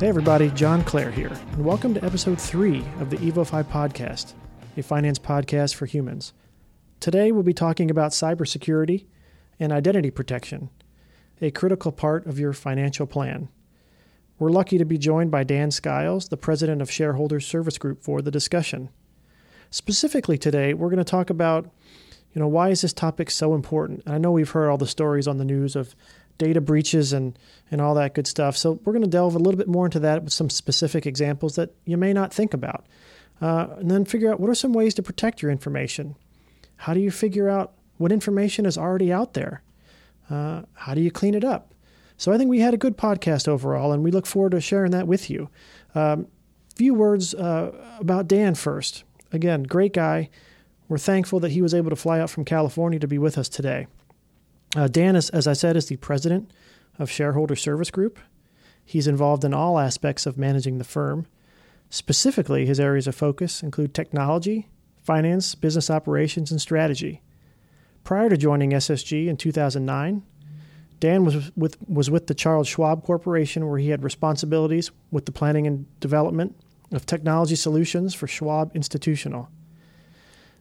Hey everybody, John Clare here, and welcome to episode 3 of the EvoFi podcast, a finance podcast for humans. Today we'll be talking about cybersecurity and identity protection, a critical part of your financial plan. We're lucky to be joined by Dan Skiles, the president of Shareholders Service Group, for the discussion. Specifically today, we're going to talk about, you know, why is this topic so important? And I know we've heard all the stories on the news of data breaches and, and all that good stuff. So we're going to delve a little bit more into that with some specific examples that you may not think about. Uh, and then figure out what are some ways to protect your information. How do you figure out what information is already out there? Uh, how do you clean it up? So I think we had a good podcast overall, and we look forward to sharing that with you. Um, few words uh, about Dan first. Again, great guy. We're thankful that he was able to fly out from California to be with us today. Uh, Dan, is, as I said, is the president of Shareholder Service Group. He's involved in all aspects of managing the firm. Specifically, his areas of focus include technology, finance, business operations, and strategy. Prior to joining SSG in 2009, Dan was with, was with the Charles Schwab Corporation, where he had responsibilities with the planning and development of technology solutions for Schwab Institutional.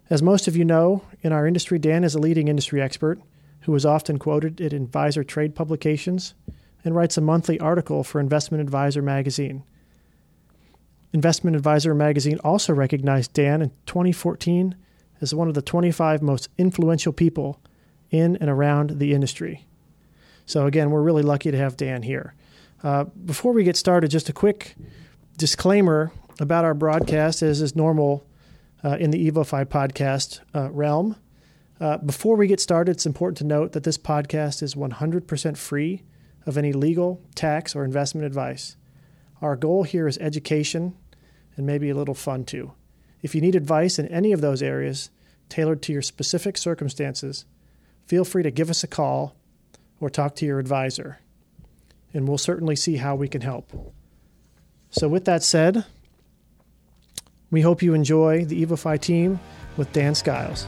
As most of you know, in our industry, Dan is a leading industry expert who is often quoted in advisor trade publications and writes a monthly article for Investment Advisor magazine. Investment Advisor magazine also recognized Dan in 2014 as one of the 25 most influential people in and around the industry. So, again, we're really lucky to have Dan here. Uh, before we get started, just a quick disclaimer about our broadcast, as is normal uh, in the EvoFi podcast uh, realm. Uh, before we get started, it's important to note that this podcast is 100% free of any legal, tax, or investment advice. Our goal here is education and maybe a little fun too. If you need advice in any of those areas tailored to your specific circumstances, feel free to give us a call or talk to your advisor, and we'll certainly see how we can help. So, with that said, we hope you enjoy the EvoFi team with Dan Skiles.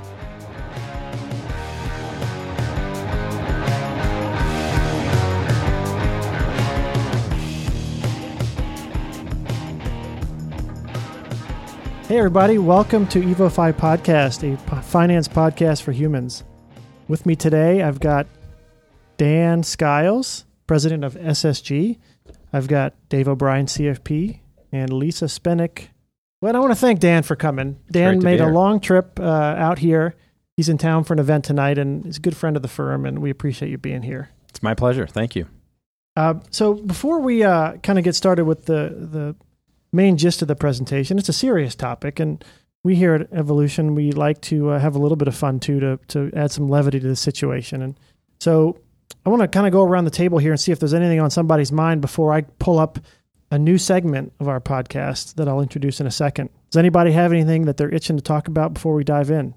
Hey, everybody, welcome to EvoFi Podcast, a finance podcast for humans. With me today, I've got Dan Skiles, president of SSG. I've got Dave O'Brien, CFP, and Lisa Spenick. Well, I want to thank Dan for coming. Dan made a long trip uh, out here. He's in town for an event tonight, and he's a good friend of the firm, and we appreciate you being here. It's my pleasure. Thank you. Uh, so before we uh, kind of get started with the the main gist of the presentation. It's a serious topic, and we here at Evolution we like to uh, have a little bit of fun too to to add some levity to the situation. And so I want to kind of go around the table here and see if there's anything on somebody's mind before I pull up a new segment of our podcast that I'll introduce in a second. Does anybody have anything that they're itching to talk about before we dive in?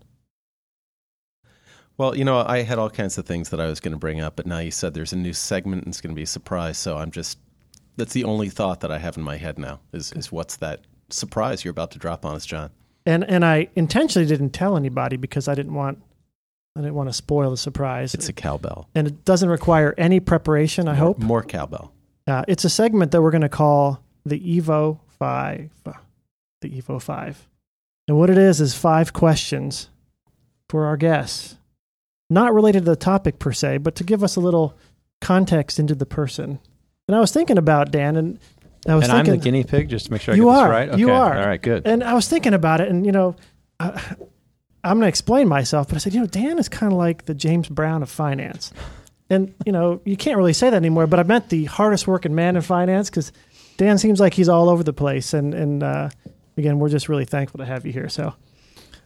Well, you know, I had all kinds of things that I was going to bring up, but now you said there's a new segment and it's going to be a surprise. So I'm just that's the only thought that I have in my head now is is what's that surprise you're about to drop on us, John? And and I intentionally didn't tell anybody because I didn't want I didn't want to spoil the surprise. It's a cowbell, and it doesn't require any preparation. I more, hope more cowbell. Uh, it's a segment that we're going to call the Evo Five, the Evo Five, and what it is is five questions for our guests, not related to the topic per se, but to give us a little context into the person and I was thinking about Dan, and I was thinking and thinking, I'm the guinea pig, just to make sure I you get are, this right. Okay. You are. All right, good. And I was thinking about it, and you know, uh, I'm going to explain myself, but I said, you know, Dan is kind of like the James Brown of finance, and you know, you can't really say that anymore. But I meant the hardest working man in finance because Dan seems like he's all over the place, and and uh, again, we're just really thankful to have you here. So,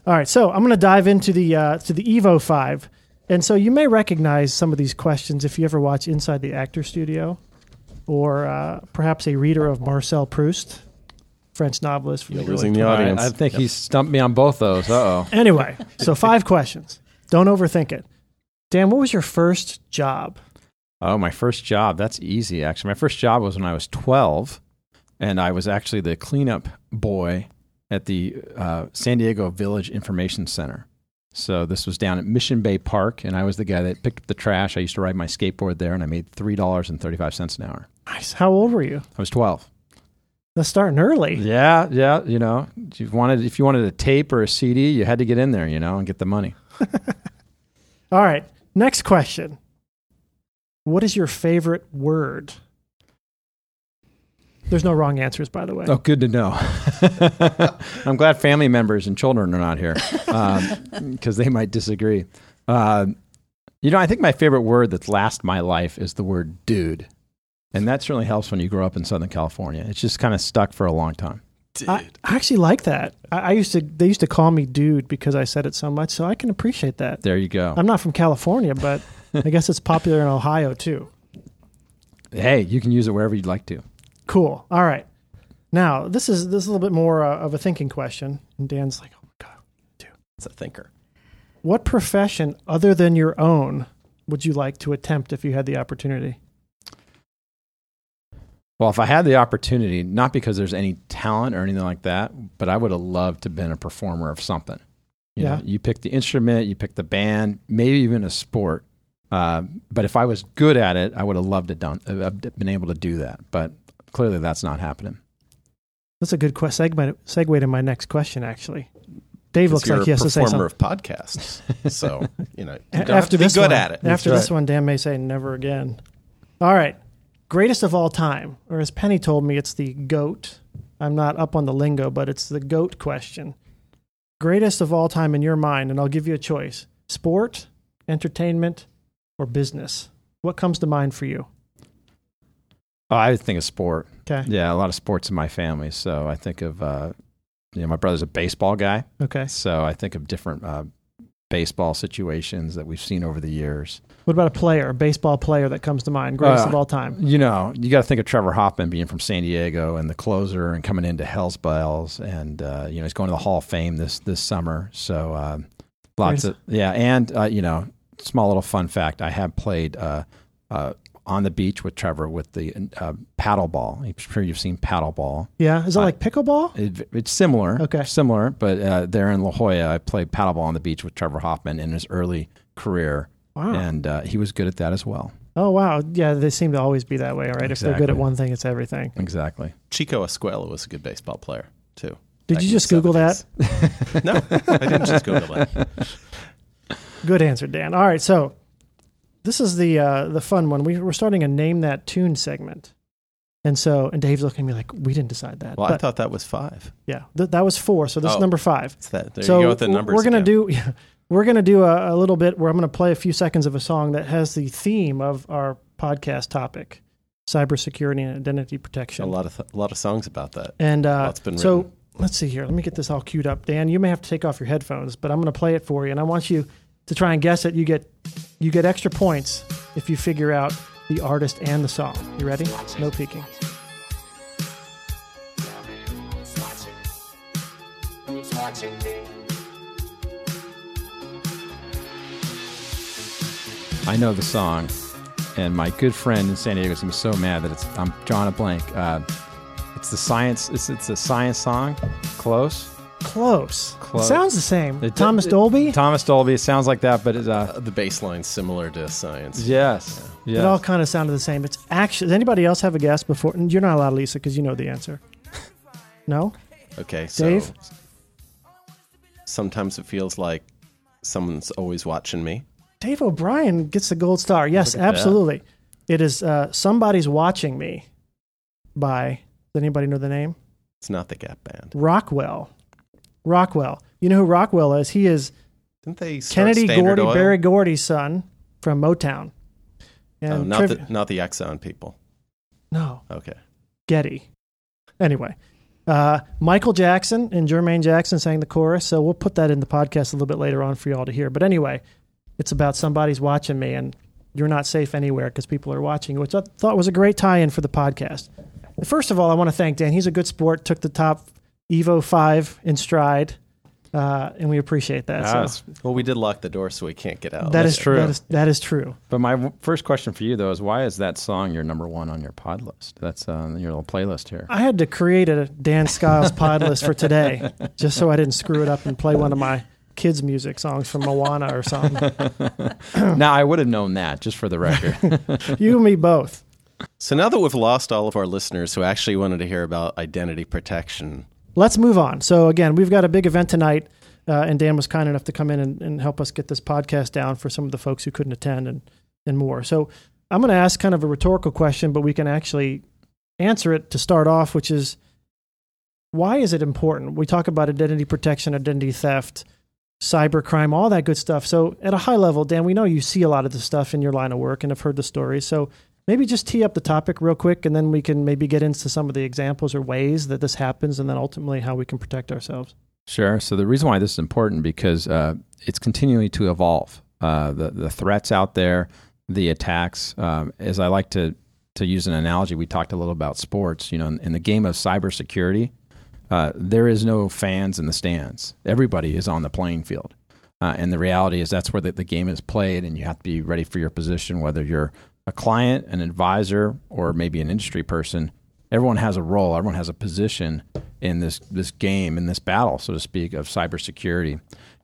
all right, so I'm going to dive into the uh, to the Evo Five. And so you may recognize some of these questions if you ever watch Inside the Actor Studio or uh, perhaps a reader of Marcel Proust, French novelist. You're losing the audience. I, I think yep. he stumped me on both those. Uh oh. Anyway, so five questions. Don't overthink it. Dan, what was your first job? Oh, my first job. That's easy, actually. My first job was when I was 12, and I was actually the cleanup boy at the uh, San Diego Village Information Center. So this was down at Mission Bay Park, and I was the guy that picked up the trash. I used to ride my skateboard there, and I made three dollars and thirty-five cents an hour. Nice. How old were you? I was twelve. That's starting early. Yeah, yeah. You know, if you wanted if you wanted a tape or a CD, you had to get in there, you know, and get the money. All right. Next question. What is your favorite word? There's no wrong answers, by the way. Oh, good to know. I'm glad family members and children are not here because they might disagree. Uh, you know, I think my favorite word that's last my life is the word dude. And that certainly helps when you grow up in Southern California. It's just kind of stuck for a long time. Dude. I, I actually like that. I, I used to. They used to call me dude because I said it so much. So I can appreciate that. There you go. I'm not from California, but I guess it's popular in Ohio too. hey, you can use it wherever you'd like to. Cool. All right. Now this is this is a little bit more uh, of a thinking question. And Dan's like, "Oh my god, dude, It's a thinker. what profession other than your own would you like to attempt if you had the opportunity?" Well, if I had the opportunity, not because there's any talent or anything like that, but I would have loved to have been a performer of something. You Yeah. know, you pick the instrument, you pick the band, maybe even a sport. Uh, but if I was good at it, I would have loved to done, uh, been able to do that. But clearly, that's not happening. That's a good que- segue segue to my next question. Actually, Dave looks like he a has to say performer something. of podcasts. So, you know, you A- don't have to be this good one, at it. After That's this one, Dan may say never again. All right. Greatest of all time, or as Penny told me, it's the GOAT. I'm not up on the lingo, but it's the GOAT question. Greatest of all time in your mind, and I'll give you a choice sport, entertainment, or business. What comes to mind for you? Oh, I think of sport. Okay. Yeah, a lot of sports in my family. So I think of, uh, you know, my brother's a baseball guy. Okay. So I think of different uh, baseball situations that we've seen over the years. What about a player, a baseball player that comes to mind? Greatest Uh, of all time. You know, you got to think of Trevor Hoffman being from San Diego and the closer and coming into Hell's Bells, and uh, you know he's going to the Hall of Fame this this summer. So um, lots of yeah, and uh, you know, small little fun fact: I have played uh, uh, on the beach with Trevor with the uh, paddle ball. I'm sure you've seen paddle ball. Yeah. Is it I- like pickleball? It, it's similar, Okay. similar, but uh, there in La Jolla, I played paddleball on the beach with Trevor Hoffman in his early career, Wow. and uh, he was good at that as well. Oh, wow. Yeah, they seem to always be that way, right? If they're good at one thing, it's everything. Exactly. Chico Escuela was a good baseball player, too. Did back you in just the Google that? 70s. no, I didn't just Google that. Good answer, Dan. All right, so this is the uh, the fun one. We, we're starting a name that tune segment, and so and Dave's looking at me like we didn't decide that. Well, I but thought that was five. yeah, th- that was four. So this is Oh. number five. It's that. There so you go with the w- numbers. we're gonna again. do we're gonna do a, a little bit where I'm gonna play a few seconds of a song that has the theme of our podcast topic, cybersecurity and identity protection. a protection. lot of th- a lot of songs about that. And uh, Lots been so let's see here. Let me get this all queued up. Dan, you may have to take off your headphones, but I'm going to play it for you, and I want you to try and guess it. You get you get extra points if you figure out the artist and the song. You ready? No peeking. I know the song, and my good friend in San Diego is gonna be so mad that it's I'm drawing a blank. Uh, it's the science. It's it's a science song. Close. Close. Close. Sounds the same. It- Thomas it- Dolby. Thomas Dolby. It sounds like that, but it's uh, Uh, the bass similar to science. yes, yes. It all kind of sounded the same. It's actually. Does anybody else have a guess before? You're not allowed, Lisa, because you know the answer. No. Okay, so Dave? sometimes it feels like someone's always watching me. Dave O'Brien gets the gold star. Yes, at that. absolutely. It is uh, "Somebody's Watching Me" by. Does anybody know the name? It's not the Gap Band. Rockwell. Rockwell. You know who Rockwell is? He is Didn't they Kennedy Standard Gordy, Oil? Berry Gordy's son from Motown. And Oh, not triv- the not the Exxon people. no, Okay. Getty. Anyway, uh, Michael Jackson and Jermaine Jackson sang the chorus, so we'll put that in the podcast a little bit later on for you all to hear. But anyway, it's about somebody's watching me, and you're not safe anywhere because people are watching, which I thought was a great tie-in for the podcast. First of all, I want to thank Dan. He's a good sport. Took the top Evo Five in stride, uh, and we appreciate that. Ah, so Well, we did lock the door, so we can't get out. that is that's true. That is, that is true. But my w- first question for you though is why is that song your number one on your pod list? That's uh, on your little playlist here. I had to create a Dan Skiles pod list for today, just so I didn't screw it up and play one of my kids' music songs from Moana or something. now I would have known that just for the record. you and me both. So now that we've lost all of our listeners who actually wanted to hear about identity protection, let's move on. So again, we've got a big event tonight, uh, and Dan was kind enough to come in and, and, help us get this podcast down for some of the folks who couldn't attend and and more. So I'm going to ask kind of a rhetorical question, but we can actually answer it to start off, which is why is it important? We talk about identity protection, identity theft, cyber crime, all that good stuff. So at a high level, Dan, we know you see a lot of the stuff in your line of work and have heard the stories. So maybe just tee up the topic real quick and then we can maybe get into some of the examples or ways that this happens and then ultimately how we can protect ourselves. Sure. So the reason why this is important because uh, it's continuing to evolve. Uh, the the threats out there, the attacks. Um, as I like to to use an analogy, we talked a little about sports. You know, in, in the game of cybersecurity, uh, there is no fans in the stands. Everybody is on the playing field. Uh, and the reality is that's where the, the, game is played, and you have to be ready for your position, whether you're a client, an advisor, or maybe an industry person. Everyone has a role, everyone has a position in this, this game, in this battle, so to speak, of cybersecurity.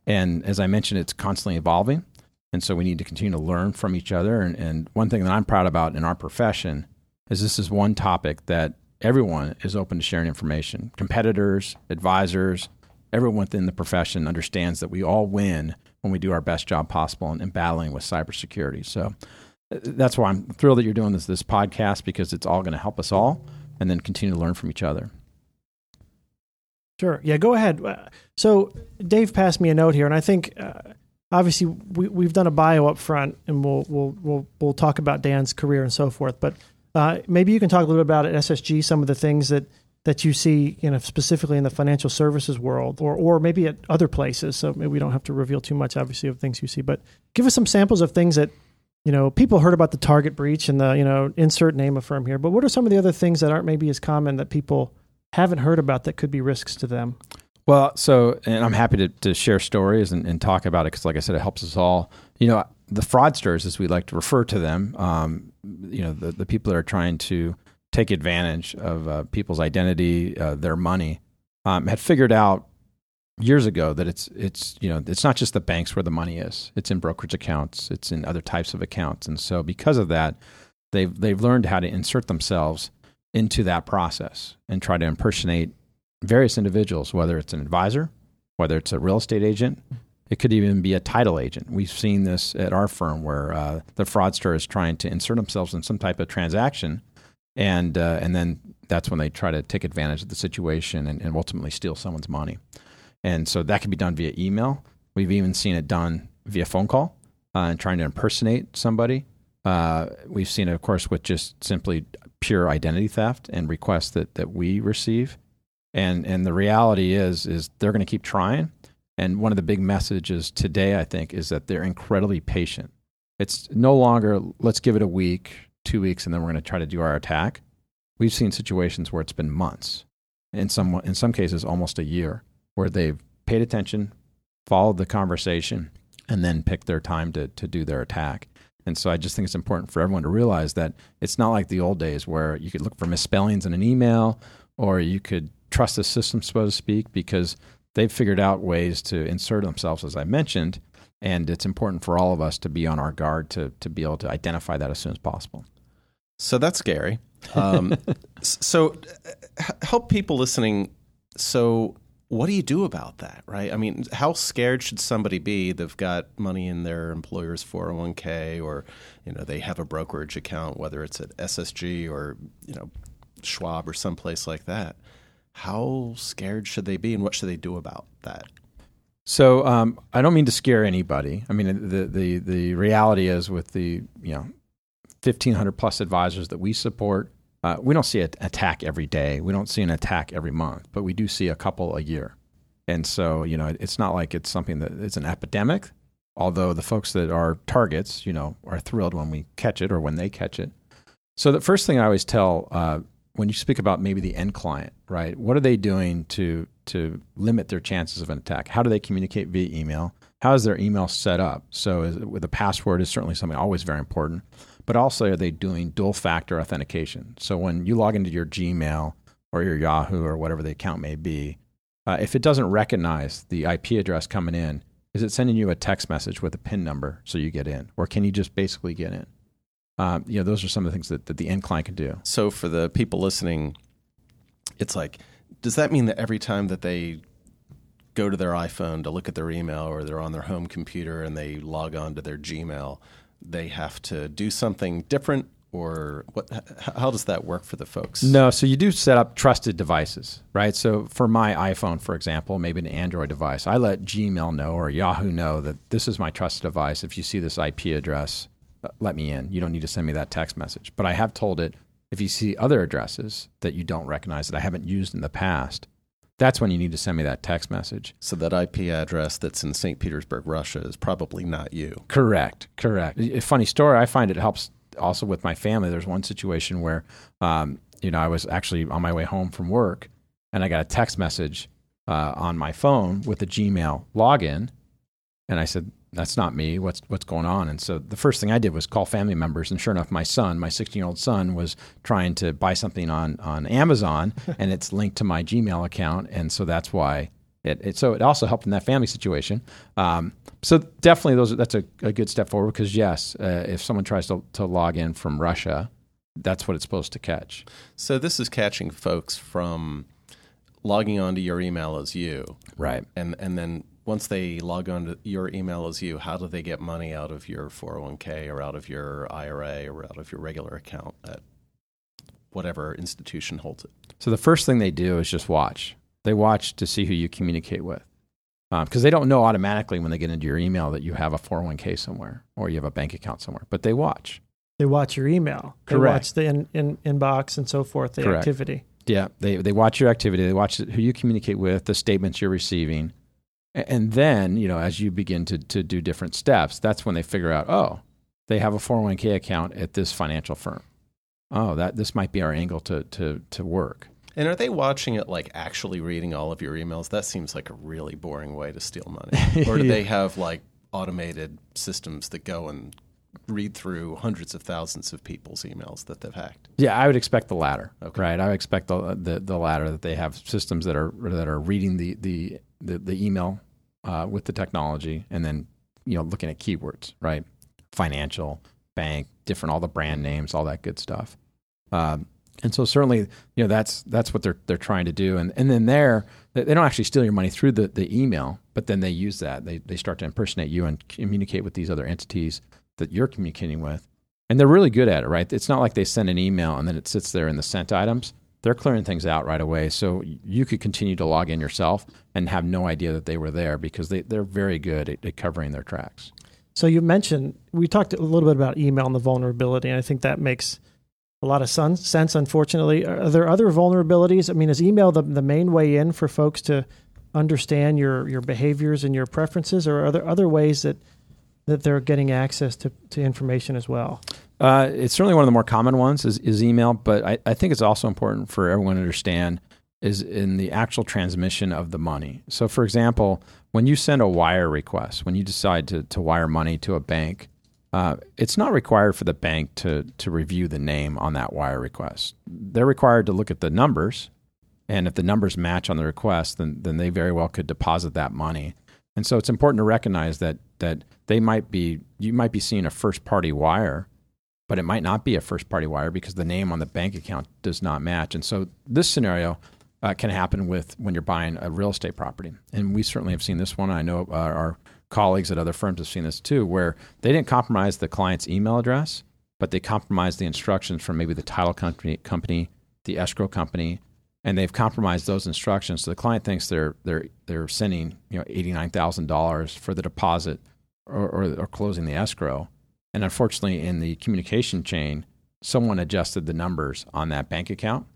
And as I mentioned, it's constantly evolving. And so we need to continue to learn from each other. And, and one thing that I'm proud about in our profession is this is one topic that everyone is open to sharing information. Competitors, advisors, everyone within the profession understands that we all win when we do our best job possible in, in battling with cybersecurity. So uh, that's why I'm thrilled that you're doing this this podcast because it's all going to help us all and then continue to learn from each other. Sure. Yeah, go ahead. Uh, so Dave passed me a note here, and I think uh, obviously we, we've done a bio up front, and we'll we'll we'll we'll talk about Dan's career and so forth. But uh, maybe you can talk a little bit about at SSG some of the things that that you see, you know, specifically in the financial services world, or or maybe at other places. So we don't have to reveal too much, obviously, of things you see. But give us some samples of things that you know people heard about the Target breach and the you know insert name of firm here. But what are some of the other things that aren't maybe as common that people haven't heard about that could be risks to them? Well, so, and I'm happy to, to share stories and, and talk about it because, like I said, it helps us all. You know, the fraudsters, as we like to refer to them, um, you know, the, the people that are trying to take advantage of uh, people's identity, uh, their money, um, had figured out years ago that it's it's you know it's not just the banks where the money is. It's in brokerage accounts. It's in other types of accounts, and so because of that, they've they've learned how to insert themselves into that process and try to impersonate various individuals, whether it's an advisor, whether it's a real estate agent, it could even be a title agent. We've seen this at our firm where uh, the fraudster is trying to insert themselves in some type of transaction, and uh, and then that's when they try to take advantage of the situation and, and, ultimately steal someone's money. And so that can be done via email. We've even seen it done via phone call uh, and trying to impersonate somebody. Uh, we've seen it, of course, with just simply pure identity theft and requests that that we receive. And and the reality is is they're going to keep trying. And one of the big messages today, I think, is that they're incredibly patient. It's no longer let's give it a week, two weeks, and then we're going to try to do our attack. We've seen situations where it's been months, in some in some cases almost a year, where they've paid attention, followed the conversation, and then picked their time to to do their attack. And so I just think it's important for everyone to realize that it's not like the old days where you could look for misspellings in an email or you could trust the system, so to speak, because they've figured out ways to insert themselves, as I mentioned. And it's important for all of us to be on our guard to, to be able to identify that as soon as possible. So that's scary. Um, so help people listening. So what do you do about that, right? I mean, how scared should somebody be? They've got money in their employer's 401k or, you know, they have a brokerage account, whether it's at SSG or, you know, Schwab or someplace like that how scared should they be and what should they do about that? So um, I don't mean to scare anybody. I mean the the the reality is with the you know fifteen hundred plus advisors that we support, uh, we don't see an attack every day. We don't see an attack every month, but we do see a couple a year. And so you know it's not like it's something that it's an epidemic. Although the folks that are targets, you know, are thrilled when we catch it or when they catch it. So the first thing I always tell uh, when you speak about maybe the end client, right? What are they doing to to limit their chances of an attack? How do they communicate via email? How is their email set up? So, is, with a password is certainly something always very important. But also, are they doing dual factor authentication? So, when you log into your Gmail or your Yahoo or whatever the account may be, uh, if it doesn't recognize the IP address coming in, is it sending you a text message with a PIN number so you get in, or can you just basically get in? Um, you know, those are some of the things that, that the end client can do. So for the people listening, it's like, does that mean that every time that they go to their iPhone to look at their email or they're on their home computer and they log on to their Gmail, they have to do something different or what how does that work for the folks? No, so you do set up trusted devices, right? So for my iPhone, for example, maybe an Android device, I let Gmail know or Yahoo know that this is my trusted device. If you see this IP address, let me in. You don't need to send me that text message. But I have told it if you see other addresses that you don't recognize that I haven't used in the past, that's when you need to send me that text message. So that IP address that's in St. Petersburg, Russia is probably not you. Correct. Correct. A funny story. I find it helps also with my family. There's one situation where, um, you know, I was actually on my way home from work and I got a text message uh, on my phone with a Gmail login. And I said, that's not me. What's what's going on? And so the first thing I did was call family members, and sure enough, my son, my 16 year old son, was trying to buy something on on Amazon, and it's linked to my Gmail account, and so that's why. It, it so it also helped in that family situation. Um, so definitely, those that's a, a good step forward because yes, uh, if someone tries to, to log in from Russia, that's what it's supposed to catch. So this is catching folks from logging onto your email as you, right? And and then once they log on to your email as you, how do they get money out of your 401k or out of your IRA or out of your regular account at whatever institution holds it? So the first thing they do is just watch. They watch to see who you communicate with. Because um, they don't know automatically when they get into your email that you have a 401k somewhere or you have a bank account somewhere, but they watch. They watch your email. They Correct. watch the in, in, inbox and so forth, the Correct. activity. Yeah, they, they watch your activity. They watch who you communicate with, the statements you're receiving. And then, you know, as you begin to, to do different steps, that's when they figure out, oh, they have a 401k account at this financial firm. Oh, that this might be our angle to, to, to work. And are they watching it like actually reading all of your emails? That seems like a really boring way to steal money. Or do they have like automated systems that go and read through hundreds of thousands of people's emails that they've hacked? Yeah, I would expect the latter. Okay. Right. I would expect the, the the latter that they have systems that are that are reading the the the, the email uh, with the technology and then you know looking at keywords, right? Financial, bank, different, all the brand names, all that good stuff. Um, and so certainly, you know, that's that's what they're they're trying to do. And and then there, they don't actually steal your money through the, the email, but then they use that. They they start to impersonate you and communicate with these other entities that you're communicating with. And they're really good at it, right? It's not like they send an email and then it sits there in the sent items. They're clearing things out right away. So you could continue to log in yourself and have no idea that they were there because they, they're very good at, at covering their tracks. So you mentioned we talked a little bit about email and the vulnerability, and I think that makes a lot of sun, sense. Unfortunately, are there other vulnerabilities? I mean, is email the the main way in for folks to understand your your behaviors and your preferences, or are there other ways that that they're getting access to, to information as well? Uh, it's certainly one of the more common ones is, is email, but I, I think it's also important for everyone to understand is in the actual transmission of the money. So, for example, when you send a wire request, when you decide to, to wire money to a bank, uh, it's not required for the bank to, to review the name on that wire request. They're required to look at the numbers, and if the numbers match on the request, then, then they very well could deposit that money. And so it's important to recognize that that they might be you might be seeing a first party wire, but it might not be a first party wire because the name on the bank account does not match. And so this scenario uh, can happen with when you're buying a real estate property. And we certainly have seen this one. I know uh, our colleagues at other firms have seen this too, where they didn't compromise the client's email address, but they compromised the instructions from maybe the title company, company the escrow company, and they've compromised those instructions. So the client thinks they're they're they're sending you know eighty nine thousand dollars for the deposit or, or, or closing the escrow, and unfortunately, in the communication chain, someone adjusted the numbers on that bank account,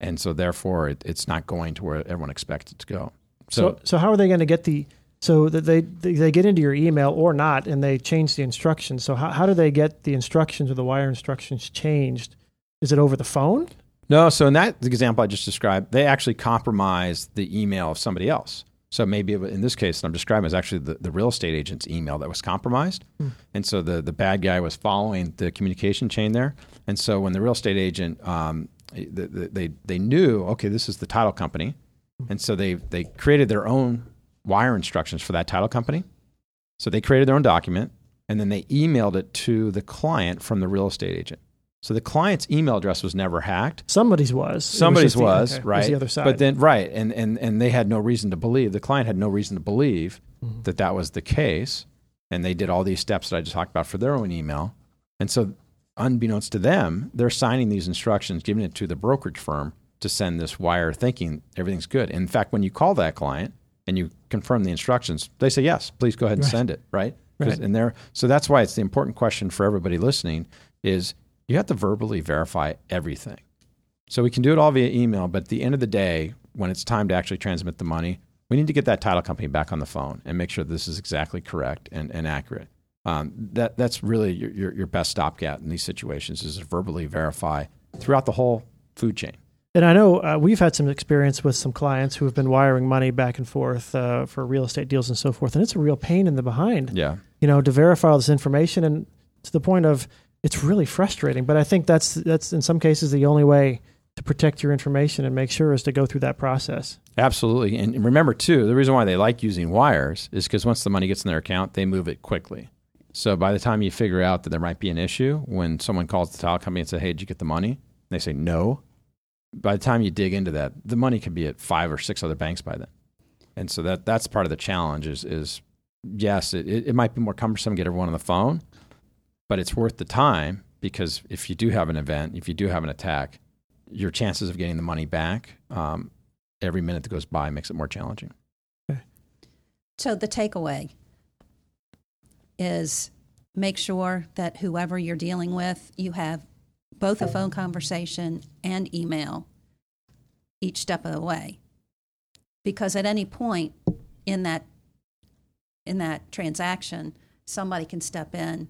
and so therefore it, it's not going to where everyone expects it to go. So, so, how are they going to get the so that they they get into your email or not, and they change the instructions? So how how do they get the instructions or the wire instructions changed? Is it over the phone? No, so in that example I just described, they actually compromise the email of somebody else. So maybe in this case I'm describing is actually the, the real estate agent's email that was compromised. Hmm. And so the, the bad guy was following the communication chain there. And so when the real estate agent, um, they, they, they knew, okay, this is the title company. And so they, they created their own wire instructions for that title company. So they created their own document and then they emailed it to the client from the real estate agent. So the client's email address was never hacked. Somebody's was. Somebody's was, the, okay, right. Was the other side. But then right, and, and and they had no reason to believe. The client had no reason to believe Mm-hmm. that that was the case, and they did all these steps that I just talked about for their own email. And so, unbeknownst to them, they're signing these instructions, giving it to the brokerage firm to send this wire, thinking everything's good. In fact, when you call that client and you confirm the instructions, they say yes, please go ahead and Right. send it, right? Right. And they're, so that's why it's the important question for everybody listening is you have to verbally verify everything. So we can do it all via email, but at the end of the day, when it's time to actually transmit the money, we need to get that title company back on the phone and make sure this is exactly correct and, and accurate. Um, that that's really your, your, your best stopgap in these situations is to verbally verify throughout the whole food chain. And I know uh, we've had some experience with some clients who have been wiring money back and forth uh, for real estate deals and so forth, and it's a real pain in the behind. Yeah. You know, to verify all this information, and to the point of it's really frustrating. But I think that's that's in some cases the only way to protect your information and make sure is to go through that process. Absolutely. And remember, too, the reason why they like using wires is because once the money gets in their account, they move it quickly. So by the time you figure out that there might be an issue, when someone calls the title company and says, Hey, did you get the money? And they say, No. By the time you dig into that, the money could be at five or six other banks by then. And so that, that's part of the challenge is, is yes, it it might be more cumbersome to get everyone on the phone, but it's worth the time because if you do have an event, if you do have an attack, your chances of getting the money back um, every minute that goes by makes it more challenging. So the takeaway is make sure that whoever you're dealing with, you have both a phone conversation and email each step of the way. Because at any point in that in that transaction, somebody can step in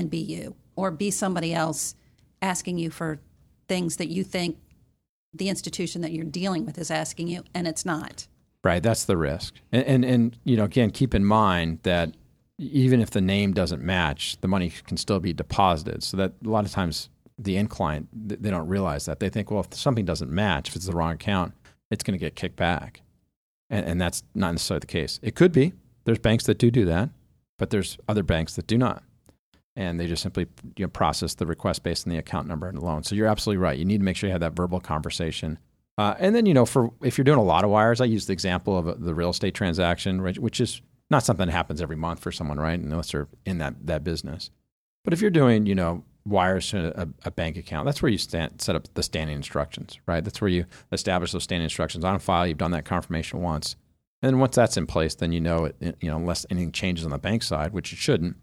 and be you or be somebody else asking you for things that you think the institution that you're dealing with is asking you and it's not. Right, that's the risk. And, and and you know, again, keep in mind that even if the name doesn't match, the money can still be deposited. So that a lot of times the end client they don't realize that. They think, well, if something doesn't match, if it's the wrong account, it's going to get kicked back, and, and that's not necessarily the case. It could be. There's banks that do do that, but there's other banks that do not, and they just simply you know, process the request based on the account number and the loan. So you're absolutely right. You need to make sure you have that verbal conversation. Uh, and then, you know, for if you're doing a lot of wires, I use the example of uh, the real estate transaction, which, is not something that happens every month for someone, right? Unless they're in that, that business. But if you're doing, you know, wires to a, a bank account, that's where you stand, set up the standing instructions, right? That's where you establish those standing instructions on file. You've done that confirmation once. And once that's in place, then you know, it- you know, unless anything changes on the bank side, which it shouldn't,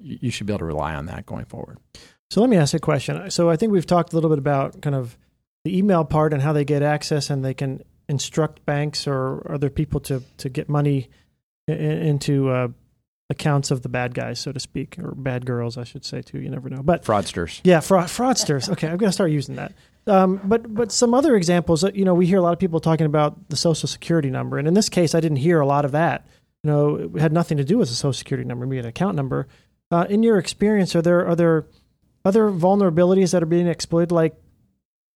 you, should be able to rely on that going forward. So let me ask a question. So I think we've talked a little bit about kind of the email part and how they get access and they can instruct banks or other people to to get money i- into uh, accounts of the bad guys, so to speak, or bad girls, I should say too. You never know. But Fraudsters. yeah, fraud, fraudsters. Okay, I'm going to start using that. Um, but but some other examples, you know, we hear a lot of people talking about the social security number, and in this case, I didn't hear a lot of that. You know, it had nothing to do with the social security number, maybe an account number. Uh, in your experience, are there are there other vulnerabilities that are being exploited? Like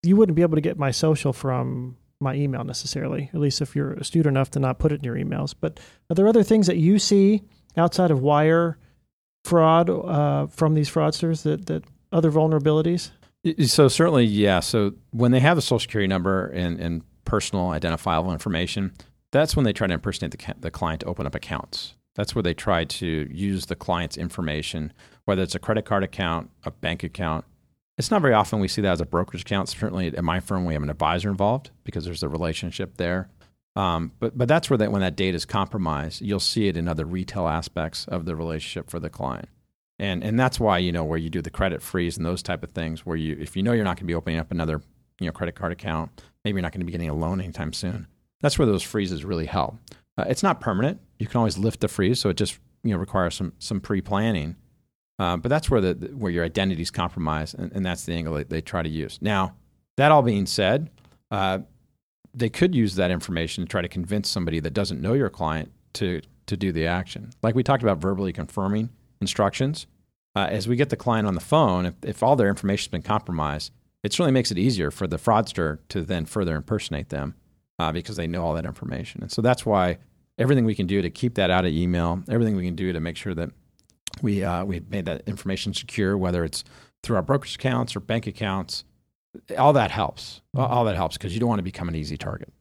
you wouldn't be able to get my social from my email necessarily, at least if you're astute enough to not put it in your emails. But are there other things that you see outside of wire fraud uh, from these fraudsters that that other vulnerabilities? So certainly, yeah. So when they have the social security number and, and personal identifiable information, that's when they try to impersonate the, the client to open up accounts. That's where they try to use the client's information, whether it's a credit card account, a bank account. It's not very often we see that as a brokerage account. Certainly at my firm, we have an advisor involved because there's a relationship there. Um, but but that's where that when that data is compromised, you'll see it in other retail aspects of the relationship for the client and and that's why you know where you do the credit freeze and those type of things where you if you know you're not going to be opening up another you know credit card account maybe you're not going to be getting a loan anytime soon that's where those freezes really help uh, it's not permanent. You can always lift the freeze so it just you know requires some some pre-planning. Uh, but that's where the where your identity is compromised and, and that's the angle that they try to use. Now that all being said uh, they could use that information to try to convince somebody that doesn't know your client to to do the action. Like we talked about verbally confirming instructions. Uh, as we get the client on the phone, if, if all their information has been compromised, it certainly makes it easier for the fraudster to then further impersonate them uh, because they know all that information. And so that's why everything we can do to keep that out of email, everything we can do to make sure that We uh, we made that information secure, whether it's through our brokerage accounts or bank accounts. All that helps. All- All that helps because you don't want to become an easy target.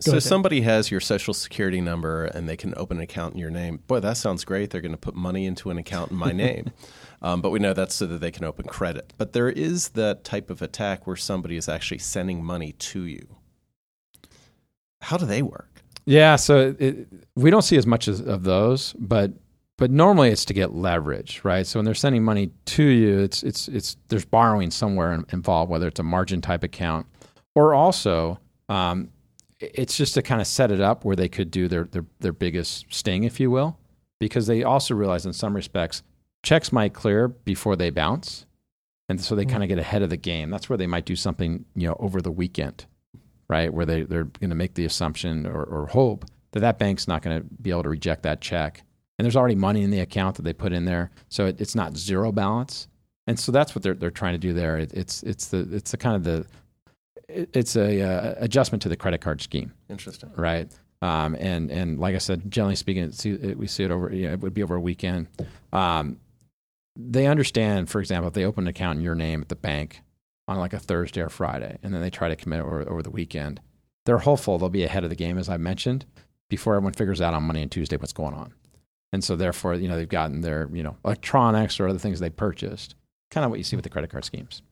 So ahead. somebody has your social security number and they can open an account in your name. Boy, that sounds great. They're going to put money into an account in my name. Um, but we know that's so that they can open credit. But there is that type of attack where somebody is actually sending money to you. How do they work? Yeah, so it, we don't see as much as, of those, but but normally it's to get leverage, right? So when they're sending money to you, it's it's it's there's borrowing somewhere involved, whether it's a margin type account or also um, it's just to kind of set it up where they could do their, their their biggest sting, if you will, because they also realize in some respects checks might clear before they bounce, and so they kind of get ahead of the game. That's where they might do something, you know, over the weekend right? Where they, they're going to make the assumption or, or hope that that bank's not going to be able to reject that check. And there's already money in the account that they put in there. So it, it's not zero balance. And so that's what they're, they're trying to do there. It, it's, it's the, it's the kind of the, it, it's a uh, adjustment to the credit card scheme, Interesting. right? Um, and, and like I said, generally speaking, it, we see it over, you know, it would be over a weekend. Um, they understand, for example, if they open an account in your name at the bank on like a Thursday or Friday, and then they try to commit over, over the weekend, they're hopeful they'll be ahead of the game, as I mentioned, before everyone figures out on Monday and Tuesday what's going on. And so, therefore, you know, they've gotten their, you know, electronics or other things they purchased. Kind of what you see with the credit card schemes.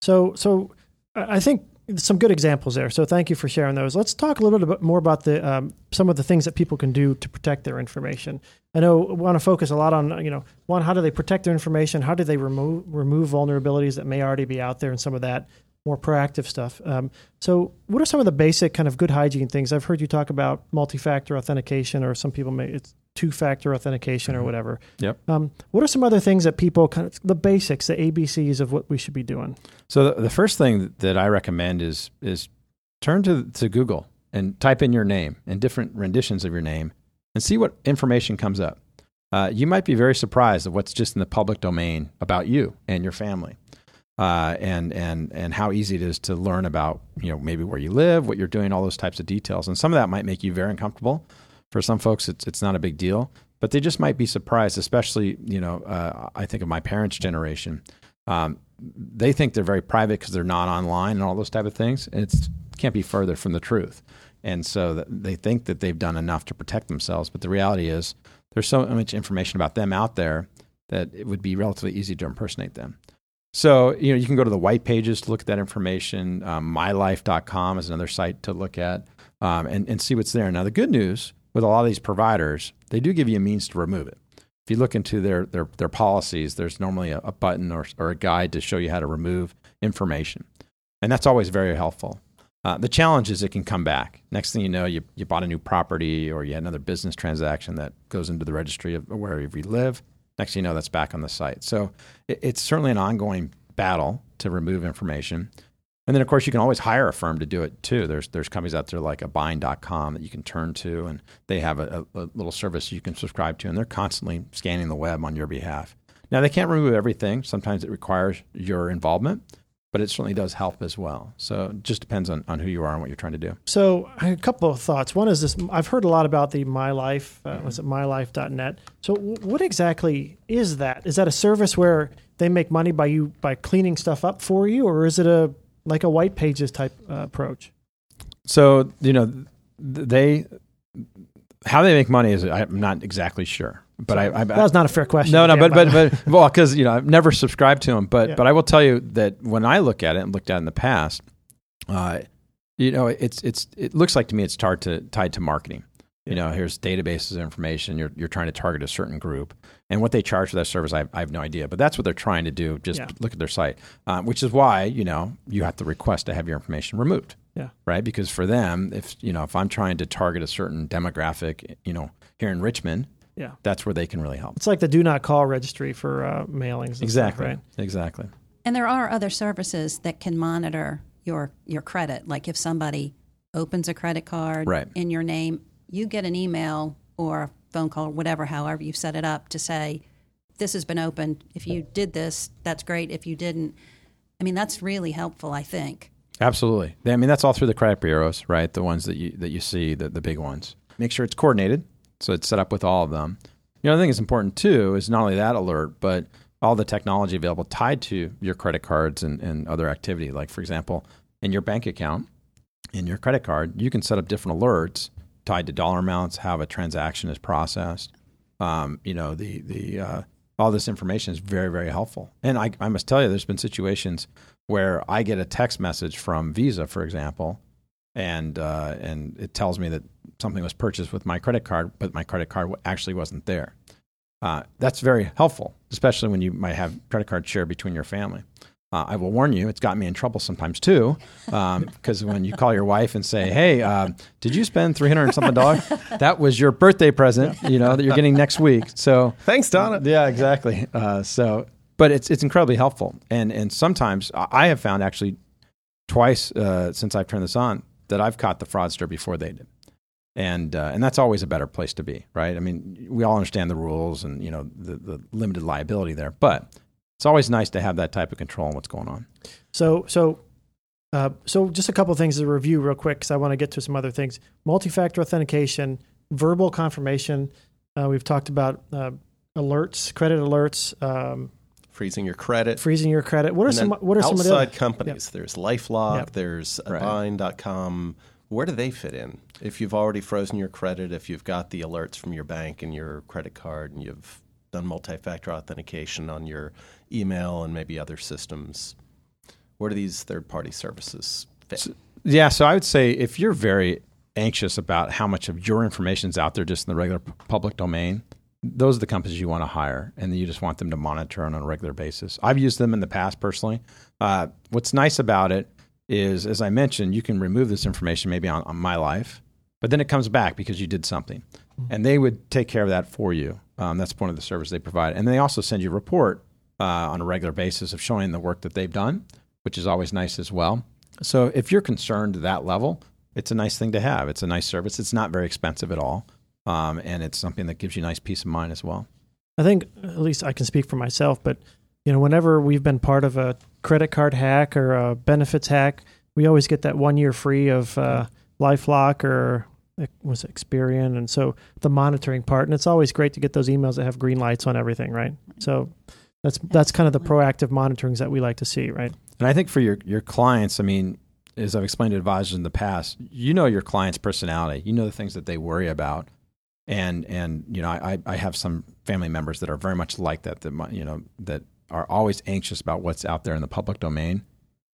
So, so I I think some good examples there. So, thank you for sharing those. Let's talk a little bit more about the um, some of the things that people can do to protect their information. I know we want to focus a lot on you know one, how do they protect their information? How do they remove remove vulnerabilities that may already be out there, and some of that more proactive stuff. Um, so, what are some of the basic kind of good hygiene things? I've heard you talk about multi-factor authentication, or some people may it's two-factor authentication or whatever. Yep. Um, what are some other things that people kind of the basics, the ABCs of what we should be doing? So the, the first thing that I recommend is is turn to to Google and type in your name and different renditions of your name and see what information comes up. Uh, you might be very surprised at what's just in the public domain about you and your family, uh, and and and how easy it is to learn about you know maybe where you live, what you're doing, all those types of details. And some of that might make you very uncomfortable. For some folks, it's it's not a big deal, but they just might be surprised. Especially you know, uh, I think of my parents' generation. Um, they think they're very private because they're not online and all those type of things. And it's can't be further from the truth. And so they think that they've done enough to protect themselves, but the reality is there's so much information about them out there that it would be relatively easy to impersonate them. So you know you can go to the white pages to look at that information. Um, MyLife.com is another site to look at um, and, and see what's there. Now the good news with a lot of these providers, they do give you a means to remove it. If you look into their their, their policies, there's normally a, a button or, or a guide to show you how to remove information, and that's always very helpful. Uh, the challenge is it can come back. Next thing you know, you, you bought a new property or you had another business transaction that goes into the registry of wherever you live. Next thing you know, that's back on the site. So it, it's certainly an ongoing battle to remove information. And then, of course, you can always hire a firm to do it too. There's there's companies out there like Abine.com that you can turn to, and they have a, a, little service you can subscribe to, and they're constantly scanning the web on your behalf. Now, they can't remove everything. Sometimes it requires your involvement, but it certainly does help as well. So it just depends on, on who you are and what you're trying to do. So a couple of thoughts. One is this: I've heard a lot about the My Life. Uh, was it MyLife.net? So w- what exactly is that? Is that a service where they make money by you by cleaning stuff up for you, or is it a like a white pages type uh, approach? So you know, they how they make money is I'm not exactly sure, but I, I That was not a fair question. No, no, again, but but but well, because you know I've never subscribed to them, but Yeah. but I will tell you that when I look at it and looked at it in the past, uh, you know, it's it's it looks like to me it's tied to tied to marketing. You know, here's databases of information. You're you're trying to target a certain group, and what they charge for that service, I, I have no idea. But that's what they're trying to do. Just Yeah. look at their site, uh, which is why you know you have to request to have your information removed yeah. right? Because for them, if you know, if I'm trying to target a certain demographic, you know, here in Richmond, Yeah. that's where they can really help. It's like the do not call registry for uh, mailings. Exactly, Stuff, right. exactly. And there are other services that can monitor your your credit. Like if somebody opens a credit card Right. in your name, you get an email or a phone call, or whatever, however you set it up, to say this has been opened. If you did this, that's great. If you didn't, I mean, that's really helpful. I think. Absolutely. I mean, that's all through the credit bureaus, right? The ones that you that you see, the the big ones. Make sure it's coordinated, so it's set up with all of them. Know, I think it's important too is not only that alert, but all the technology available tied to your credit cards and, and other activity. Like, for example, in your bank account, in your credit card, you can set up different alerts tied to dollar amounts, how a transaction is processed. Um, you know, the the uh, all this information is very very helpful. And I, I must tell you, there's been situations where I get a text message from Visa, for example, and uh, and it tells me that something was purchased with my credit card, but my credit card actually wasn't there. Uh, that's very helpful, especially when you might have credit card share between your family. Uh, I will warn you, it's got me in trouble sometimes too, because um, when you call your wife and say, "Hey, uh, did you spend three hundred something dollars? That was your birthday present, you know, that you're getting next week." So thanks, Donna. Yeah, exactly. Uh, so, but it's it's incredibly helpful, and and sometimes I have found actually twice uh, since I've turned this on that I've caught the fraudster before they did and uh, and that's always a better place to be, right? I mean, we all understand the rules and you know the, the limited liability there, but it's always nice to have that type of control on what's going on. So so. Uh, so just a couple things to review real quick because I want to get to some other things. Multi-factor authentication, verbal confirmation. Uh, we've talked about uh, alerts, credit alerts, um, freezing your credit, freezing your credit. What are some? What are some outside of the companies? Yep. There's LifeLock. Yep. There's right. Abine.com where do they fit in? If you've already frozen your credit, if you've got the alerts from your bank and your credit card, and you've done multi factor authentication on your email and maybe other systems, where do these third party services fit? So, yeah, so I would say if you're very anxious about how much of your information is out there just in the regular public domain, those are the companies you want to hire, and you just want them to monitor on a regular basis. I've used them in the past personally. Uh, what's nice about it is, as I mentioned, you can remove this information maybe on, on my life, but then it comes back because you did something. Mm-hmm. And they would take care of that for you. Um, that's one of the services they provide. And they also send you a report uh, on a regular basis of showing the work that they've done, which is always nice as well. So if you're concerned to that level, it's a nice thing to have. It's a nice service. It's not very expensive at all. Um, and it's something that gives you nice peace of mind as well. I think, at least I can speak for myself, but you know, whenever we've been part of a credit card hack or a benefits hack, we always get that one year free of uh, LifeLock or was Experian, and so the monitoring part. And it's always great to get those emails that have green lights on everything, right? So that's that's kind of the proactive monitorings that we like to see, right? And I think for your your clients, I mean, as I've explained to advisors in the past, you know your client's personality, you know the things that they worry about, and and you know I I have some family members that are very much like that that you know that are always anxious about what's out there in the public domain.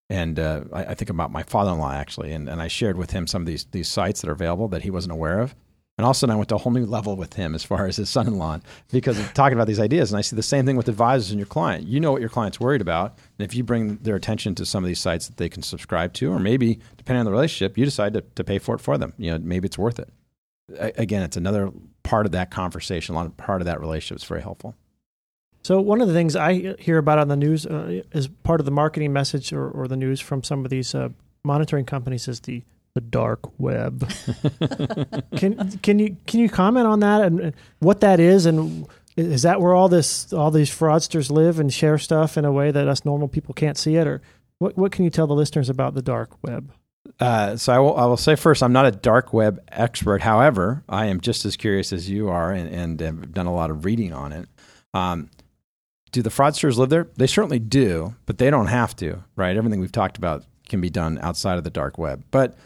And uh, I, I, think about my father-in-law actually, and, and I shared with him some of these these sites that are available that he wasn't aware of. And all of a sudden, I went to a whole new level with him as far as his son-in-law because of talking about these ideas. And I see the same thing with advisors and your client. You know what your client's worried about, and if you bring their attention to some of these sites that they can subscribe to, or maybe depending on the relationship, you decide to, to pay for it for them. You know, maybe it's worth it. again, it's another part of that conversation, a lot of part of that relationship is very helpful. So one of the things I hear about on the news uh, is part of the marketing message or, or the news from some of these uh, monitoring companies is the the dark web. can can you can you comment on that and what that is and is that where all this all these fraudsters live and share stuff in a way that us normal people can't see it or what what can you tell the listeners about the dark web? Uh, so I will, I will say first, I'm not a dark web expert. However, I am just as curious as you are, and, and have done a lot of reading on it. Um, do the fraudsters live there? They certainly do, but they don't have to, right? Everything we've talked about can be done outside of the dark web. But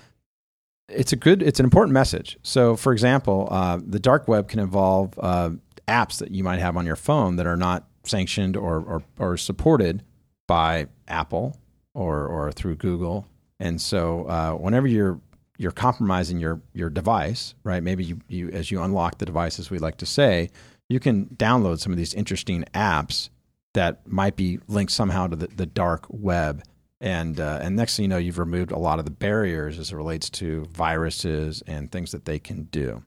it's a good, it's an important message. So, for example, uh, the dark web can involve uh, apps that you might have on your phone that are not sanctioned or, or, or supported by Apple or, or through Google. And so, uh, whenever you're you're compromising your your device, right? Maybe you, you as you unlock the device, as we like to say, you can download some of these interesting apps that might be linked somehow to the, the dark web. And uh, and next thing you know, you've removed a lot of the barriers as it relates to viruses and things that they can do.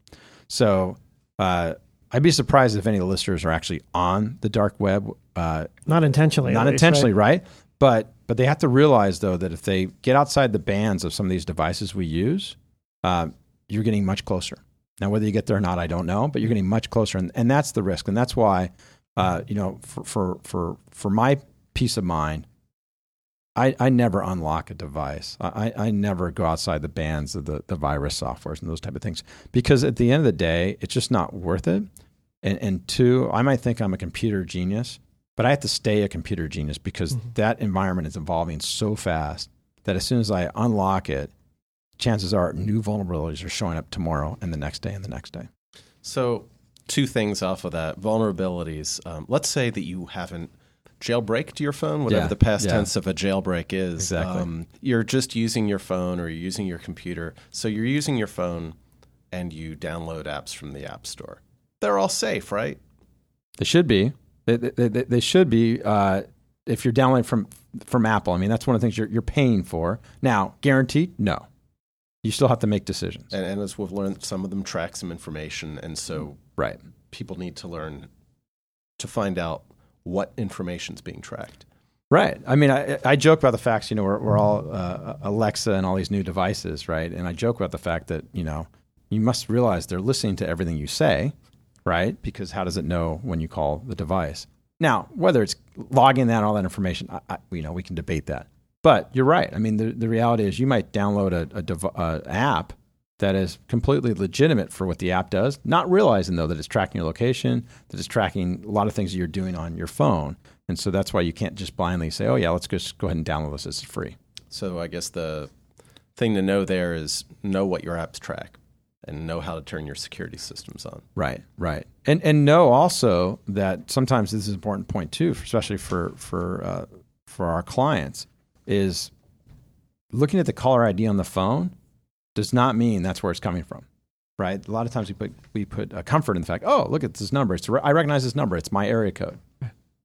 So uh, I'd be surprised if any of the listeners are actually on the dark web. Uh, not intentionally. Not least, intentionally, right? right? But but they have to realize though that if they get outside the bands of some of these devices we use, uh, you're getting much closer. Now, whether you get there or not, I don't know, but you're getting much closer, and, and that's the risk, and that's why uh, you know, for, for, for, for my peace of mind, I, I never unlock a device. I, I never go outside the bands of the, the virus softwares and those type of things because at the end of the day, it's just not worth it. And, and two, I might think I'm a computer genius, but I have to stay a computer genius because Mhm. that environment is evolving so fast that as soon as I unlock it, chances are new vulnerabilities are showing up tomorrow and the next day and the next day. So, two things off of that vulnerabilities. Um, let's say that you haven't jailbreaked your phone, whatever Yeah, the past yeah. tense of a jailbreak is. Exactly. Um, you're just using your phone or you're using your computer. So, you're using your phone and you download apps from the App Store. They're all safe, right? They should be. They, they, they, they should be. Uh, if you're downloading from from Apple, I mean that's one of the things you're you're paying for. Now, guaranteed? No. You still have to make decisions. And, and as we've learned, some of them track some information. And so, Right. people need to learn to find out what information is being tracked. Right. I mean, I, I joke about the facts. You know, we're, we're all uh, Alexa and all these new devices, right? And I joke about the fact that you know you must realize they're listening to everything you say, right? Because how does it know when you call the device? Now, whether it's logging that all that information, I, I, you know, we can debate that. But you're right. I mean, the, the reality is you might download a, a dev- uh, app that is completely legitimate for what the app does, not realizing though that it's tracking your location, that it's tracking a lot of things that you're doing on your phone. And so that's why you can't just blindly say, "Oh yeah, let's just go ahead and download this. It's free." So I guess the thing to know there is know what your apps track and know how to turn your security systems on. Right, right, and and know also that sometimes this is an important point too, especially for for uh, for our clients, is looking at the caller ID on the phone does not mean that's where it's coming from. Right, a lot of times we put we put a comfort in the fact, oh, look at this number. It's I recognize this number. It's my area code.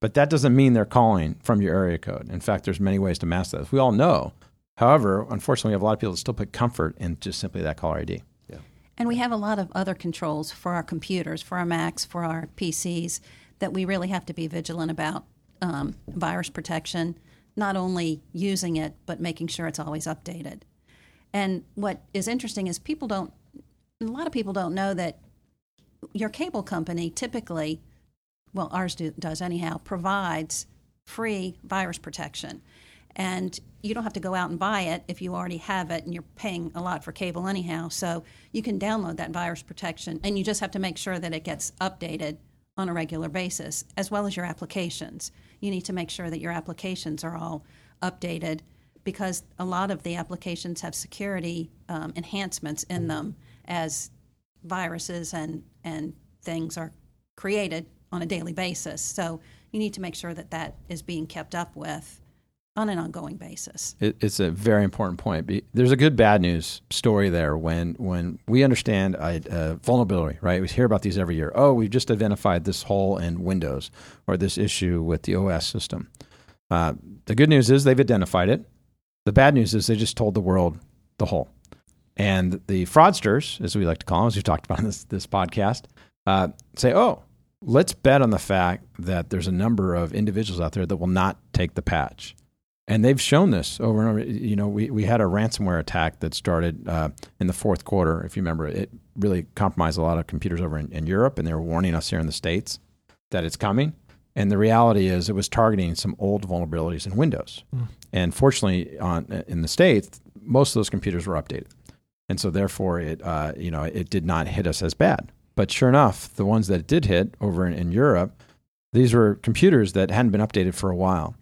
But that doesn't mean they're calling from your area code. In fact, there's many ways to mask that. We all know. However, unfortunately, we have a lot of people that still put comfort in just simply that caller ID. And we have a lot of other controls for our computers, for our Macs, for our PCs that we really have to be vigilant about. Um, virus protection, not only using it, but making sure it's always updated. And what is interesting is people don't, a lot of people don't know that your cable company typically, well, ours do, does anyhow, provides free virus protection. And you don't have to go out and buy it if you already have it and you're paying a lot for cable anyhow. So you can download that virus protection and you just have to make sure that it gets updated on a regular basis, as well as your applications. You need to make sure that your applications are all updated because a lot of the applications have security um, enhancements in them as viruses and, and things are created on a daily basis. So you need to make sure that that is being kept up with on an ongoing basis. It, it's a very important point. There's a good bad news story there when when we understand a vulnerability, right? We hear about these every year. Oh, we've just identified this hole in Windows or this issue with the OS system. Uh, the good news is they've identified it. The bad news is they just told the world the whole. And the fraudsters, as we like to call them, as we've talked about in this, this podcast, uh, say, oh, let's bet on the fact that there's a number of individuals out there that will not take the patch. And they've shown this over and over. You know, we, we had a ransomware attack that started uh, in the fourth quarter. If you remember, it really compromised a lot of computers over in, in Europe, and they were warning us here in the States that it's coming. And the reality is, it was targeting some old vulnerabilities in Windows. And fortunately, on in the States, most of those computers were updated, and so therefore, it uh, you know it did not hit us as bad. But sure enough, the ones that it did hit over in, in Europe, these were computers that hadn't been updated for a while.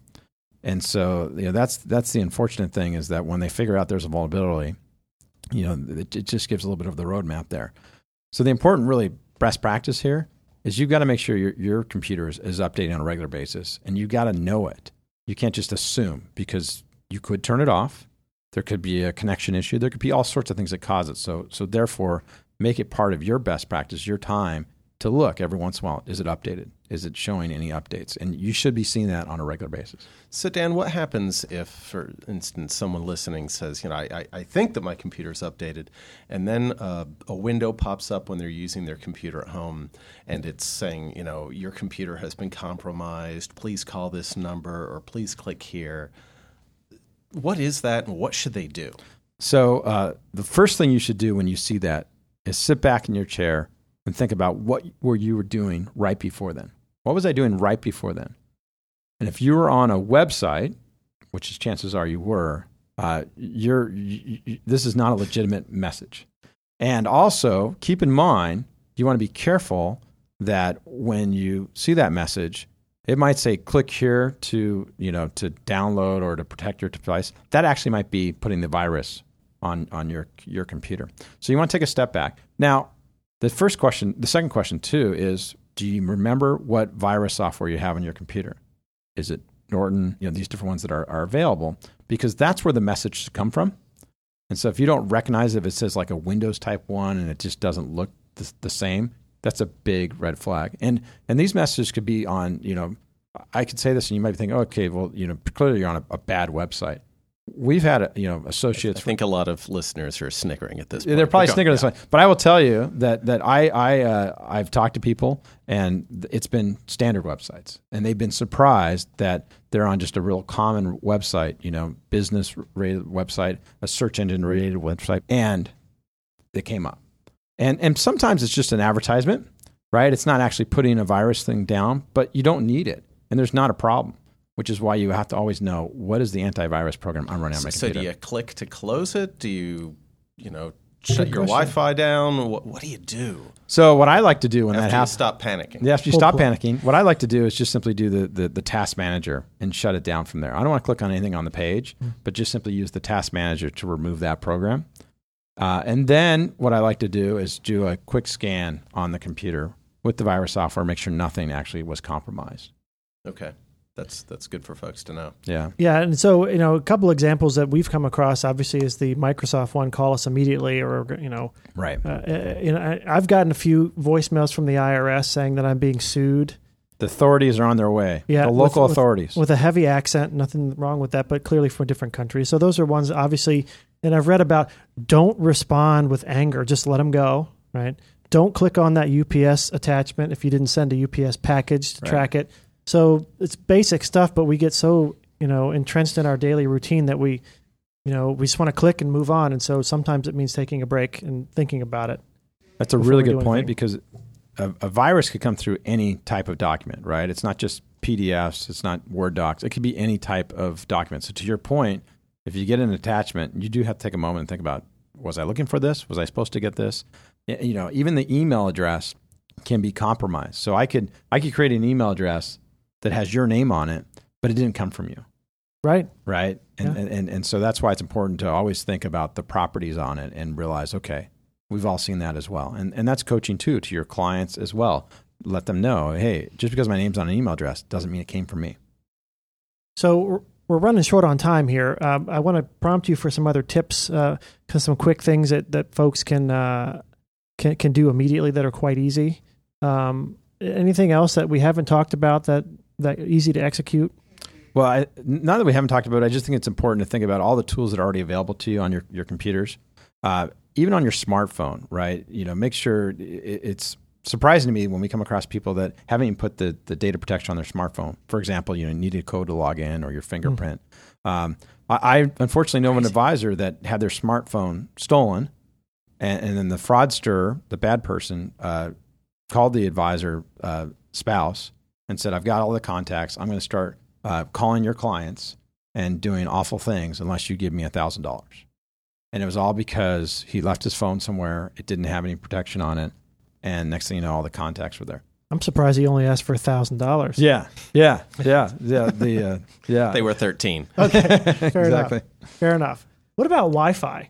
And so, you know, that's that's the unfortunate thing is that when they figure out there's a vulnerability, you know, it, it just gives a little bit of the roadmap there. So the important, really, best practice here is you've got to make sure your your computer is, is updating on a regular basis, and you've got to know it. You can't just assume because you could turn it off. There could be a connection issue. There could be all sorts of things that cause it. So so therefore, make it part of your best practice, your time to look every once in a while. Is it updated? Is it showing any updates? And you should be seeing that on a regular basis. So, Dan, what happens if, for instance, someone listening says, you know, I, I, think that my computer is updated, and then uh, a window pops up when they're using their computer at home, and it's saying, you know, your computer has been compromised. Please call this number or please click here. What is that, and what should they do? So uh, the first thing you should do when you see that is sit back in your chair and think about what were you were doing right before then. What was I doing right before then? And if you were on a website, which is chances are you were, uh, you're you, you, this is not a legitimate message. And also keep in mind you want to be careful that when you see that message, it might say click here to you know to download or to protect your device. That actually might be putting the virus on on your your computer. So you want to take a step back. Now, the first question, the second question too is do you remember what virus software you have on your computer? Is it Norton, you know, these different ones that are, are available because that's where the message should come from. And so if you don't recognize it, if it says like a Windows type one and it just doesn't look the, the same, that's a big red flag. And and these messages could be on, you know, I could say this and you might be thinking, oh, okay, well, you know, clearly you're on a, a bad website. We've had, you know, associates. I think a lot of listeners are snickering at this. point. They're probably snickering yeah. this one, but I will tell you that that I I uh, I've talked to people and it's been standard websites, and they've been surprised that they're on just a real common website, you know, business rated website, a search engine rated website, and they came up, and and sometimes it's just an advertisement, right? It's not actually putting a virus thing down, but you don't need it, and there's not a problem. Which is why you have to always know what is the antivirus program I'm running on my computer. So do you click to close it? Do you, you know, shut your. Wi-Fi down? What, what do you do so what I like to do when after that you happens, stop panicking? Yeah, after you Pull stop plug. panicking, what I like to do is just simply do the, the, the task manager and shut it down from there. I don't want to click on anything on the page, but just simply use the task manager to remove that program. Uh, and then what I like to do is do a quick scan on the computer with the virus software, make sure nothing actually was compromised. Okay, that's that's good for folks to know. Yeah. Yeah, and so you know, a couple examples that we've come across obviously is the Microsoft one, call us immediately, or you know, Right. uh, uh, you know, I, I've gotten a few voicemails from the IRS saying that I'm being sued The authorities are on their way. Yeah, The local with- authorities. with a heavy accent. Nothing wrong with that, but clearly from different countries. So those are ones obviously, and I've read about. Don't respond with anger; just let them go. Right. Don't click on that UPS attachment if you didn't send a UPS package to Right. track it. So it's basic stuff, but we get so you know entrenched in our daily routine that we, you know, we just want to click and move on. And so sometimes it means taking a break and thinking about it. That's a really good point anything. because a, a virus could come through any type of document, right? It's not just PDFs, it's not Word docs. It could be any type of document. So to your point, if you get an attachment, you do have to take a moment and think about was I looking for this? Was I supposed to get this? You know, even the email address can be compromised. So I could I could create an email address that has your name on it, but it didn't come from you Right. right? And, Yeah. and, and and so that's why it's important to always think about the properties on it and realize, okay, we've all seen that as well, and and that's coaching too to your clients as well. Let them know, hey, just because my name's on an email address doesn't mean it came from me. So we're- running short on time here. Um, I want to prompt you for some other tips, uh, some quick things that, that folks can, uh, can can do immediately that are quite easy. Um, anything else that we haven't talked about that that easy to execute? Well, I, now that we haven't talked about it, I just think it's important to think about all the tools that are already available to you on your, your computers, uh, even on your smartphone, right? You know, make sure it, it's surprising to me when we come across people that haven't even put the, the data protection on their smartphone. For example, you know, you need a code to log in or your fingerprint. Um, I, I unfortunately know of an advisor that had their smartphone stolen, and, and then the fraudster, the bad person, uh, called the advisor uh, spouse and said, "I've got all the contacts. I'm going to start uh, calling your clients and doing awful things unless you give me a thousand dollars." And it was all because he left his phone somewhere. It didn't have any protection on it, and next thing you know, all the contacts were there. I'm surprised he only asked for a thousand dollars. Yeah, yeah, yeah, yeah. The uh, yeah, They were 13. Okay, fair exactly. enough. Fair enough. What about Wi-Fi?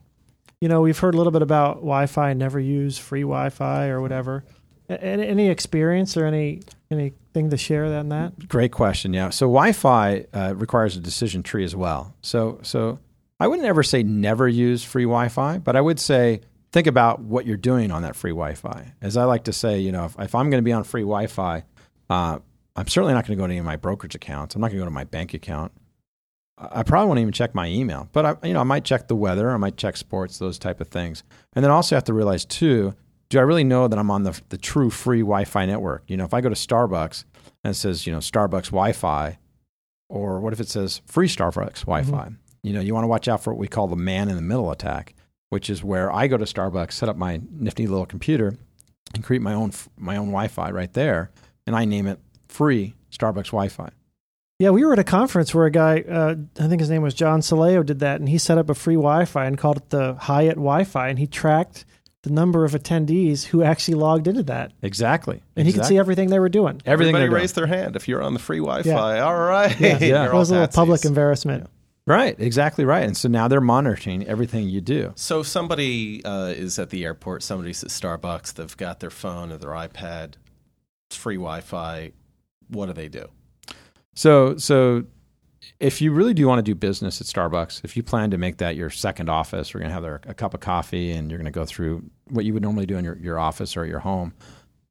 You know, we've heard a little bit about Wi-Fi. Never use free Wi-Fi or whatever. Any, experience or any anything to share on that? Great question. Yeah. So Wi-Fi uh, requires a decision tree as well. So so I wouldn't ever say never use free Wi-Fi, but I would say think about what you're doing on that free Wi-Fi. As I like to say, you know, if, if I'm going to be on free Wi-Fi, uh, I'm certainly not going to go to any of my brokerage accounts. I'm not going to go to my bank account. I probably won't even check my email, but I, you know, I might check the weather, I might check sports, those type of things. And then also have to realize too, do I really know that I'm on the the true free Wi-Fi network? You know, if I go to Starbucks and it says, you know, Starbucks Wi-Fi, or what if it says free Starbucks Wi-Fi? You know, you want to watch out for what we call the man in the middle attack, which is where I go to Starbucks, set up my nifty little computer, and create my own my own Wi-Fi right there, and I name it free Starbucks Wi-Fi. Yeah, we were at a conference where a guy, uh, I think his name was John Sileo, did that, and he set up a free Wi-Fi and called it the Hyatt Wi-Fi, and he tracked the number of attendees who actually logged into that, Exactly. and he could see everything they were doing. everything. Everybody they're doing. raised their hand if you're on the free Wi-Fi. Yeah. All right, Yeah, Yeah. You're it was a little public patsies. embarrassment. Right. Exactly right. And so now they're monitoring everything you do. So if somebody uh, is at the airport, somebody's at Starbucks, they've got their phone or their iPad, it's free Wi-Fi. What do they do? So, so if you really do want to do business at Starbucks, if you plan to make that your second office, we're going to have there a cup of coffee and you're going to go through what you would normally do in your, your office or at your home,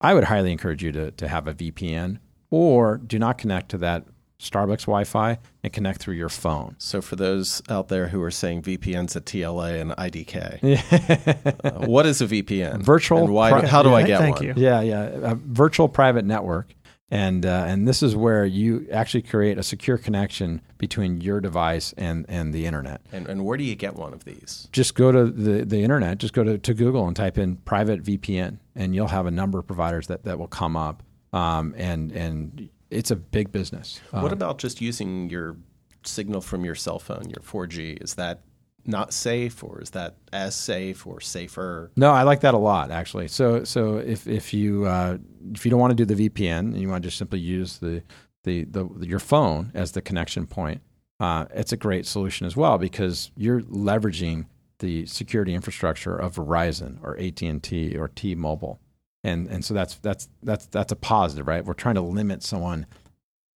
I would highly encourage you to, to have a VPN or do not connect to that Starbucks Wi Fi and connect through your phone. So for those out there who are saying VPNs at TLA and IDK, uh, what is a VPN? Virtual And why? pri- how do I get thank one? you. Yeah, yeah, a virtual private network, and uh, and this is where you actually create a secure connection between your device and and the internet. And, and where do you get one of these? Just go to the the internet, just go to, to Google and type in private VPN, and you'll have a number of providers that, that will come up, um, and and it's a big business. What Um, about just using your signal from your cell phone, your 4G? Is that not safe, or is that as safe or safer? No, I like that a lot actually. So so if if you uh, if you don't want to do the VPN and you want to just simply use the the, the your phone as the connection point, uh, it's a great solution as well because you're leveraging the security infrastructure of Verizon or AT and T or T-Mobile, and and so that's that's that's that's a positive, right? We're trying to limit someone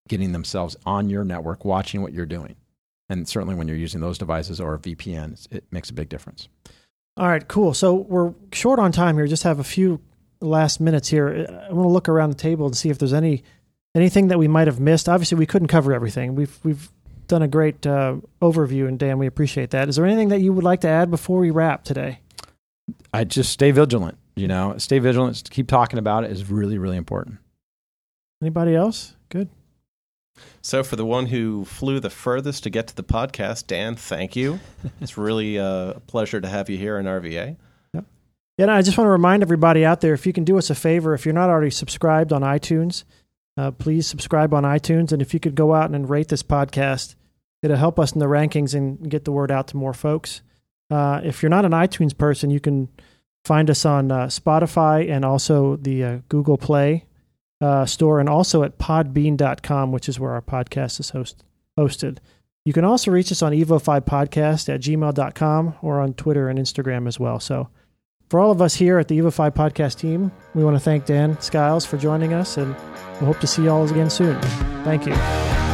getting themselves on your network, watching what you're doing, and certainly when you're using those devices or a VPN, it makes a big difference. All right, cool. So we're short on time here. Just have a few last minutes here. I want to look around the table and see if there's any anything that we might have missed. Obviously, we couldn't cover everything. We've we've done a great uh, overview, and Dan, we appreciate that. Is there anything that you would like to add before we wrap today? I just stay vigilant. You know, stay vigilant. Keep talking about it is really, really important. Anybody else? Good. So, for the one who flew the furthest to get to the podcast, Dan, thank you. it's really uh, a pleasure to have you here in RVA. Yeah, and I just want to remind everybody out there if you can do us a favor, if you're not already subscribed on iTunes, uh, please subscribe on iTunes. And if you could go out and rate this podcast, it'll help us in the rankings and get the word out to more folks. Uh, if you're not an iTunes person, you can find us on uh, Spotify and also the uh, Google Play uh, store, and also at podbean.com, which is where our podcast is host- hosted. You can also reach us on evo5podcast at gmail.com or on Twitter and Instagram as well. So, for all of us here at the Evo5 podcast team, we want to thank Dan Skiles for joining us, and we hope to see you all again soon. Thank you.